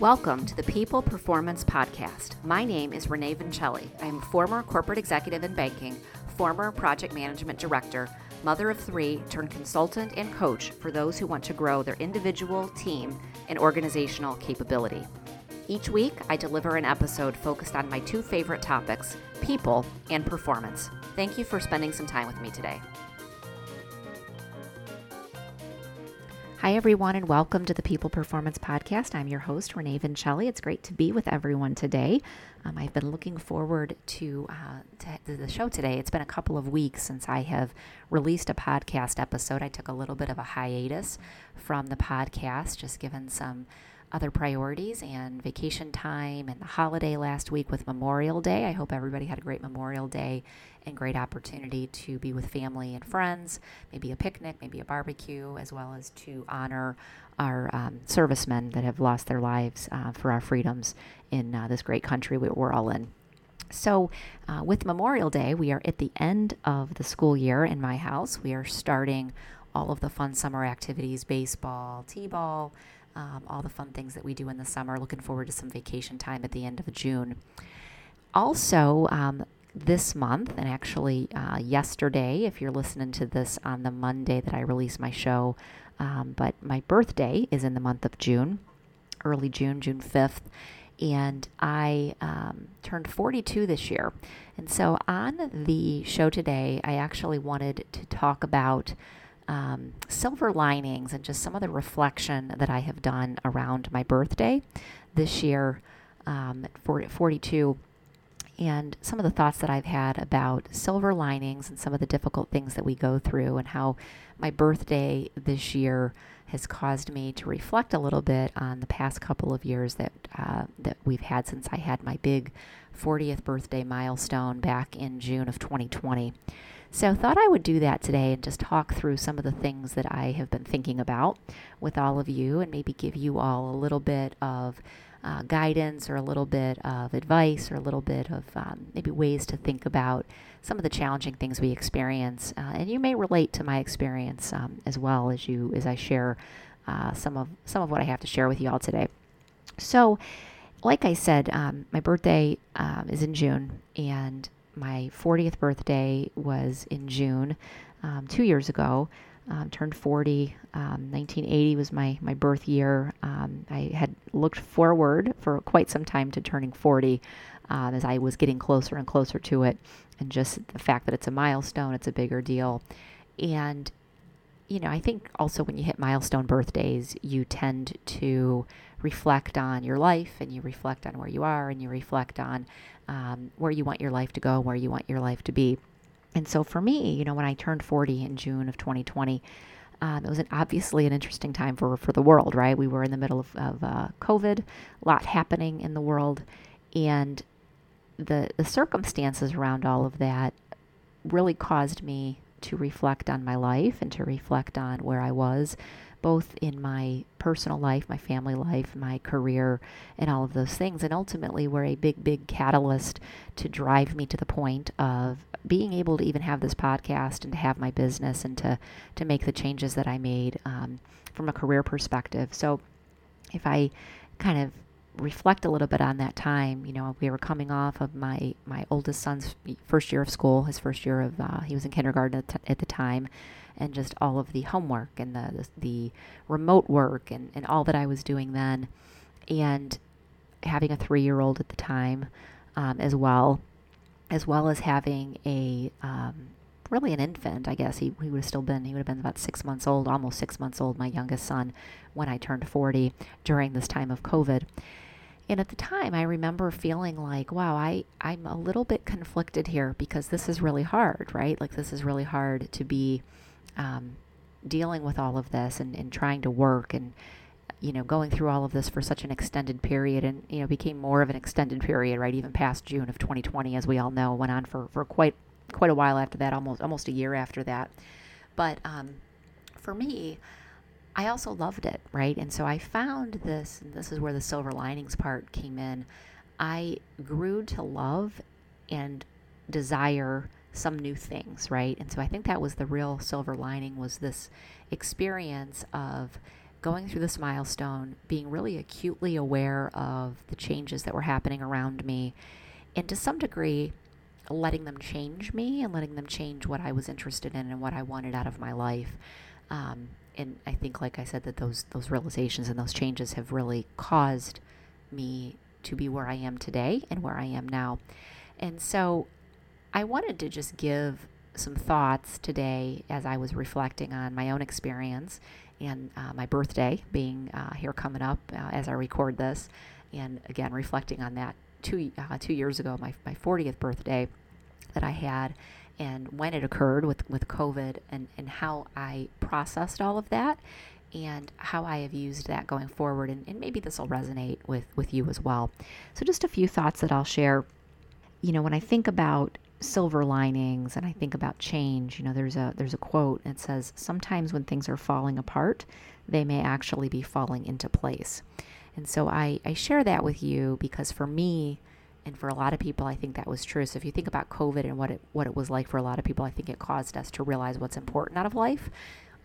Welcome to the People Performance Podcast. My name is Renee Vincelli. I am a former corporate executive in banking, former project management director, mother of three, turned consultant and coach for those who want to grow their individual, team, and organizational capability. Each week, I deliver an episode focused on my two favorite topics people and performance. Thank you for spending some time with me today. Hi, everyone, and welcome to the People Performance Podcast. I'm your host, Renee Vincelli. It's great to be with everyone today. Um, I've been looking forward to, uh, to the show today. It's been a couple of weeks since I have released a podcast episode. I took a little bit of a hiatus from the podcast, just given some other priorities and vacation time and the holiday last week with Memorial Day. I hope everybody had a great Memorial Day and great opportunity to be with family and friends, maybe a picnic, maybe a barbecue, as well as to honor our um, servicemen that have lost their lives uh, for our freedoms in uh, this great country we're all in. So, uh, with Memorial Day, we are at the end of the school year in my house. We are starting all of the fun summer activities baseball, t ball, um, all the fun things that we do in the summer. Looking forward to some vacation time at the end of June. Also, um, this month, and actually uh, yesterday, if you're listening to this on the Monday that I release my show, um, but my birthday is in the month of June, early June, June 5th, and I um, turned 42 this year. And so on the show today, I actually wanted to talk about um, silver linings and just some of the reflection that I have done around my birthday this year um, at 40, 42 and some of the thoughts that I've had about silver linings and some of the difficult things that we go through, and how my birthday this year has caused me to reflect a little bit on the past couple of years that uh, that we've had since I had my big 40th birthday milestone back in June of 2020. So, I thought I would do that today and just talk through some of the things that I have been thinking about with all of you, and maybe give you all a little bit of uh, guidance or a little bit of advice or a little bit of um, maybe ways to think about some of the challenging things we experience. Uh, and you may relate to my experience um, as well as you as I share uh, some of some of what I have to share with you all today. So, like I said, um, my birthday um, is in June, and my 40th birthday was in June um, two years ago um, turned 40. Um, 1980 was my, my birth year. Um, I had looked forward for quite some time to turning 40 um, as I was getting closer and closer to it. And just the fact that it's a milestone, it's a bigger deal. And, you know, I think also when you hit milestone birthdays, you tend to reflect on your life and you reflect on where you are and you reflect on um, where you want your life to go, where you want your life to be. And so for me, you know, when I turned 40 in June of 2020, um, it was an, obviously an interesting time for, for the world, right? We were in the middle of, of uh, COVID, a lot happening in the world, and the the circumstances around all of that really caused me to reflect on my life and to reflect on where I was, both in my personal life, my family life, my career, and all of those things, and ultimately were a big, big catalyst to drive me to the point of being able to even have this podcast and to have my business and to to make the changes that I made um, from a career perspective. So if I kind of reflect a little bit on that time, you know, we were coming off of my my oldest son's first year of school, his first year of uh, he was in kindergarten at, t- at, the time, and just all of the homework and the the, the remote work and, and all that I was doing then, and having a three year old at the time um, as well as well as having a um, really an infant, I guess. He, he would have still been, he would have been about six months old, almost six months old, my youngest son, when I turned 40 during this time of COVID. And at the time, I remember feeling like, wow, I, I'm a little bit conflicted here because this is really hard, right? Like, this is really hard to be um, dealing with all of this and, and trying to work and you know, going through all of this for such an extended period and, you know, became more of an extended period, right? Even past June of 2020, as we all know, went on for, for quite, quite a while after that, almost, almost a year after that. But um, for me, I also loved it, right? And so I found this, and this is where the silver linings part came in. I grew to love and desire some new things, right? And so I think that was the real silver lining was this experience of going through this milestone, being really acutely aware of the changes that were happening around me, and to some degree, letting them change me and letting them change what I was interested in and what I wanted out of my life. Um, and I think, like I said, that those those realizations and those changes have really caused me to be where I am today and where I am now. And so, I wanted to just give some thoughts today as I was reflecting on my own experience and uh, my birthday being uh, here coming up uh, as I record this, and again reflecting on that two uh, two years ago, my my 40th birthday that I had, and when it occurred with with COVID, and and how I processed all of that, and how I have used that going forward, and, and maybe this will resonate with with you as well. So just a few thoughts that I'll share. You know, when I think about silver linings and I think about change, you know, there's a there's a quote that says sometimes when things are falling apart, they may actually be falling into place. And so I, I share that with you because for me and for a lot of people I think that was true. So if you think about COVID and what it what it was like for a lot of people, I think it caused us to realize what's important out of life.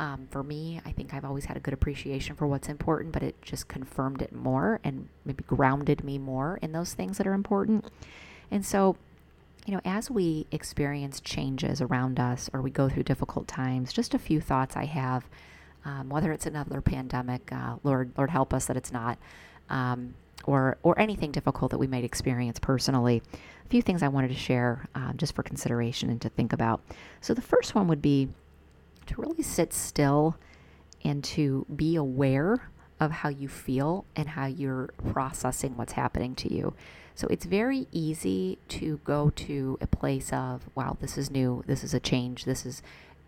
Um, for me, I think I've always had a good appreciation for what's important, but it just confirmed it more and maybe grounded me more in those things that are important. And so you know, as we experience changes around us or we go through difficult times, just a few thoughts I have, um, whether it's another pandemic, uh, Lord, Lord help us that it's not, um, or or anything difficult that we might experience personally. A few things I wanted to share um, just for consideration and to think about. So the first one would be to really sit still and to be aware of how you feel and how you're processing what's happening to you. So it's very easy to go to a place of, wow, this is new, this is a change, this is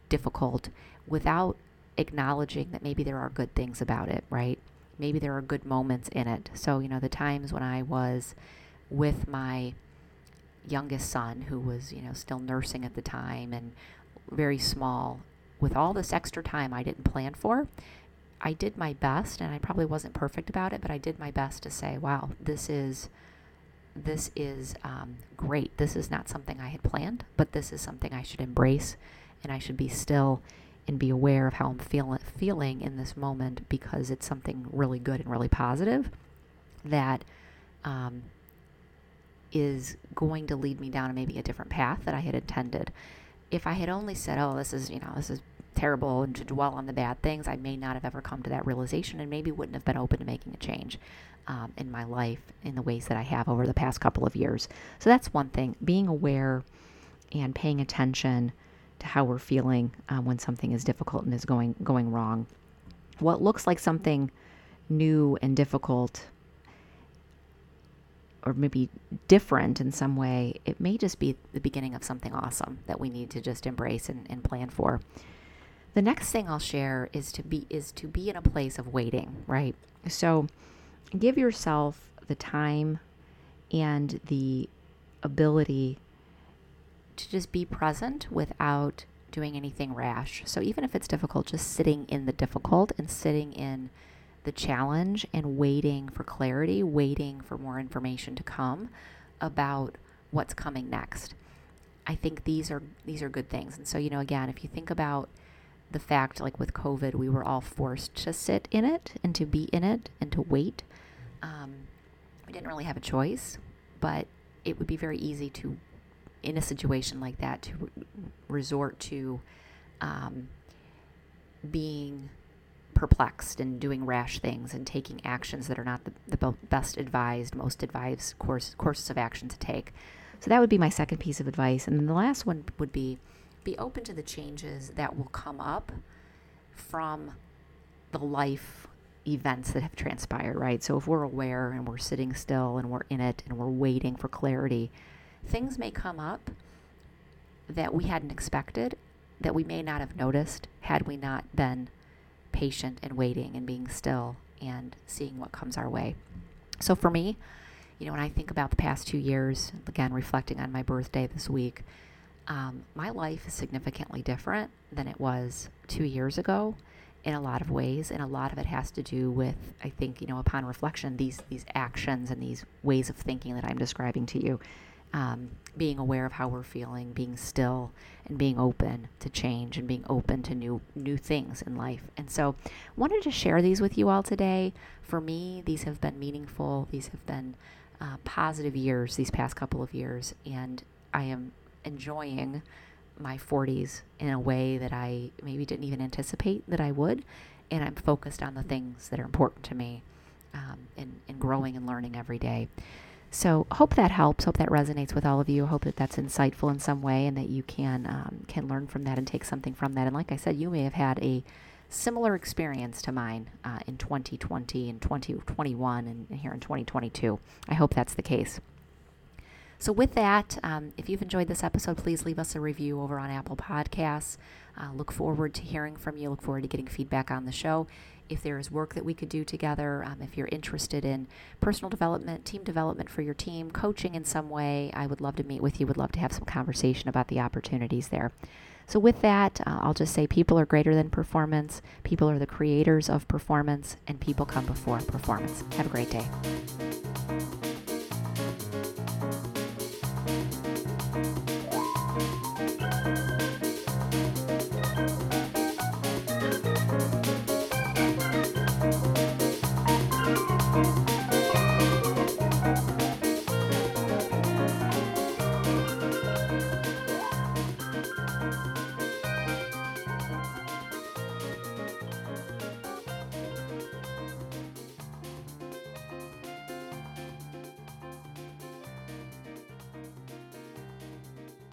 difficult, without acknowledging that maybe there are good things about it, right? Maybe there are good moments in it. So, you know, the times when I was with my youngest son, who was, you know, still nursing at the time and very small, with all this extra time I didn't plan for, I did my best, and I probably wasn't perfect about it, but I did my best to say, wow, this is this is um, great. This is not something I had planned, but this is something I should embrace, and I should be still and be aware of how I'm feel- feeling in this moment because it's something really good and really positive that um, is going to lead me down maybe a different path that I had intended. If I had only said, "Oh, this is you know this is terrible," and to dwell on the bad things, I may not have ever come to that realization, and maybe wouldn't have been open to making a change um, in my life in the ways that I have over the past couple of years. So that's one thing: being aware and paying attention to how we're feeling um, when something is difficult and is going going wrong. What looks like something new and difficult or maybe different in some way, it may just be the beginning of something awesome that we need to just embrace and, and plan for. The next thing I'll share is to be is to be in a place of waiting, right? So give yourself the time and the ability to just be present without doing anything rash. So even if it's difficult, just sitting in the difficult and sitting in the challenge and waiting for clarity, waiting for more information to come about what's coming next. I think these are these are good things. And so, you know, again, if you think about the fact like with COVID, we were all forced to sit in it and to be in it and to wait. Um, we didn't really have a choice, but it would be very easy to in a situation like that to re- resort to um, being perplexed and doing rash things and taking actions that are not the, the best advised, most advised course, courses of action to take. So that would be my second piece of advice. And then the last one would be be open to the changes that will come up from the life events that have transpired, right? So if we're aware and we're sitting still and we're in it and we're waiting for clarity, things may come up that we hadn't expected, that we may not have noticed had we not been patient and waiting and being still and seeing what comes our way. So for me, you know, when I think about the past two years, again, reflecting on my birthday this week, um, my life is significantly different than it was two years ago in a lot of ways and a lot of it has to do with i think you know upon reflection these these actions and these ways of thinking that i'm describing to you um, being aware of how we're feeling, being still, and being open to change and being open to new new things in life. And so, wanted to share these with you all today. For me, these have been meaningful. These have been uh, positive years these past couple of years, and I am enjoying my 40s in a way that I maybe didn't even anticipate that I would. And I'm focused on the things that are important to me um, and, and growing and learning every day. So hope that helps. Hope that resonates with all of you. Hope that that's insightful in some way and that you can um, can learn from that and take something from that. And like I said, you may have had a similar experience to mine uh, in 2020 and 2021 and here in 2022. I hope that's the case. So, with that, um, if you've enjoyed this episode, please leave us a review over on Apple Podcasts. Uh, look forward to hearing from you. Look forward to getting feedback on the show. If there is work that we could do together, um, if you're interested in personal development, team development for your team, coaching in some way, I would love to meet with you. Would love to have some conversation about the opportunities there. So, with that, uh, I'll just say people are greater than performance, people are the creators of performance, and people come before performance. Have a great day.